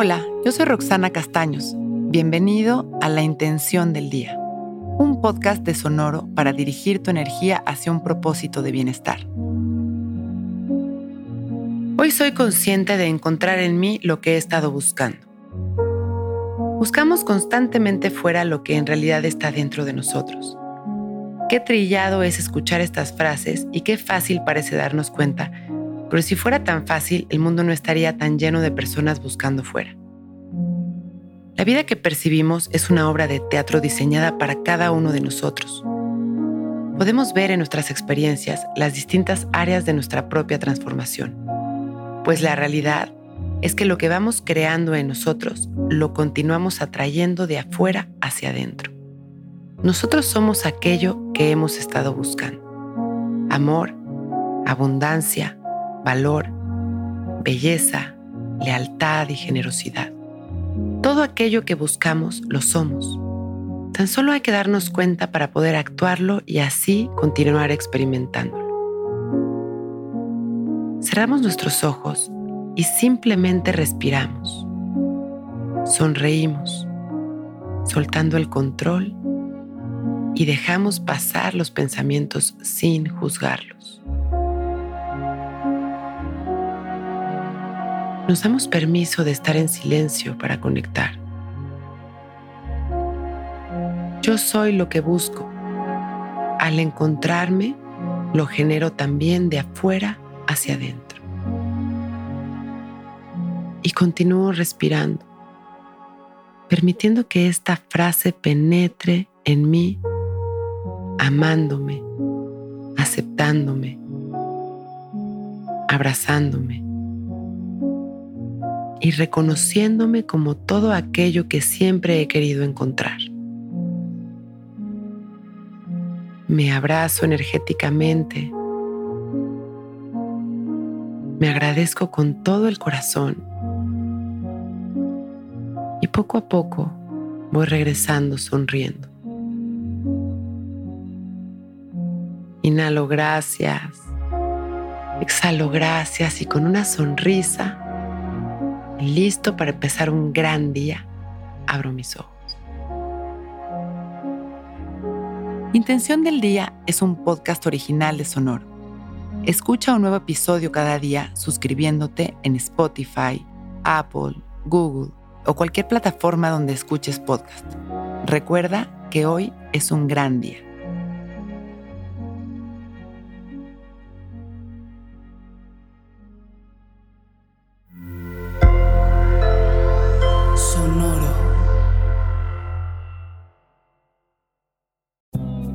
Hola, yo soy Roxana Castaños. Bienvenido a La Intención del Día, un podcast de Sonoro para dirigir tu energía hacia un propósito de bienestar. Hoy soy consciente de encontrar en mí lo que he estado buscando. Buscamos constantemente fuera lo que en realidad está dentro de nosotros. Qué trillado es escuchar estas frases y qué fácil parece darnos cuenta pero si fuera tan fácil, el mundo no estaría tan lleno de personas buscando fuera. La vida que percibimos es una obra de teatro diseñada para cada uno de nosotros. Podemos ver en nuestras experiencias las distintas áreas de nuestra propia transformación, pues la realidad es que lo que vamos creando en nosotros lo continuamos atrayendo de afuera hacia adentro. Nosotros somos aquello que hemos estado buscando. Amor, abundancia, valor, belleza, lealtad y generosidad. Todo aquello que buscamos lo somos. Tan solo hay que darnos cuenta para poder actuarlo y así continuar experimentándolo. Cerramos nuestros ojos y simplemente respiramos. Sonreímos, soltando el control y dejamos pasar los pensamientos sin juzgarlos. Nos damos permiso de estar en silencio para conectar. Yo soy lo que busco. Al encontrarme, lo genero también de afuera hacia adentro. Y continúo respirando, permitiendo que esta frase penetre en mí, amándome, aceptándome, abrazándome y reconociéndome como todo aquello que siempre he querido encontrar. Me abrazo energéticamente. Me agradezco con todo el corazón. Y poco a poco voy regresando sonriendo. Inhalo gracias. Exhalo gracias y con una sonrisa listo para empezar un gran día, abro mis ojos. Intención del Día es un podcast original de Sonoro. Escucha un nuevo episodio cada día suscribiéndote en Spotify, Apple, Google o cualquier plataforma donde escuches podcast. Recuerda que hoy es un gran día.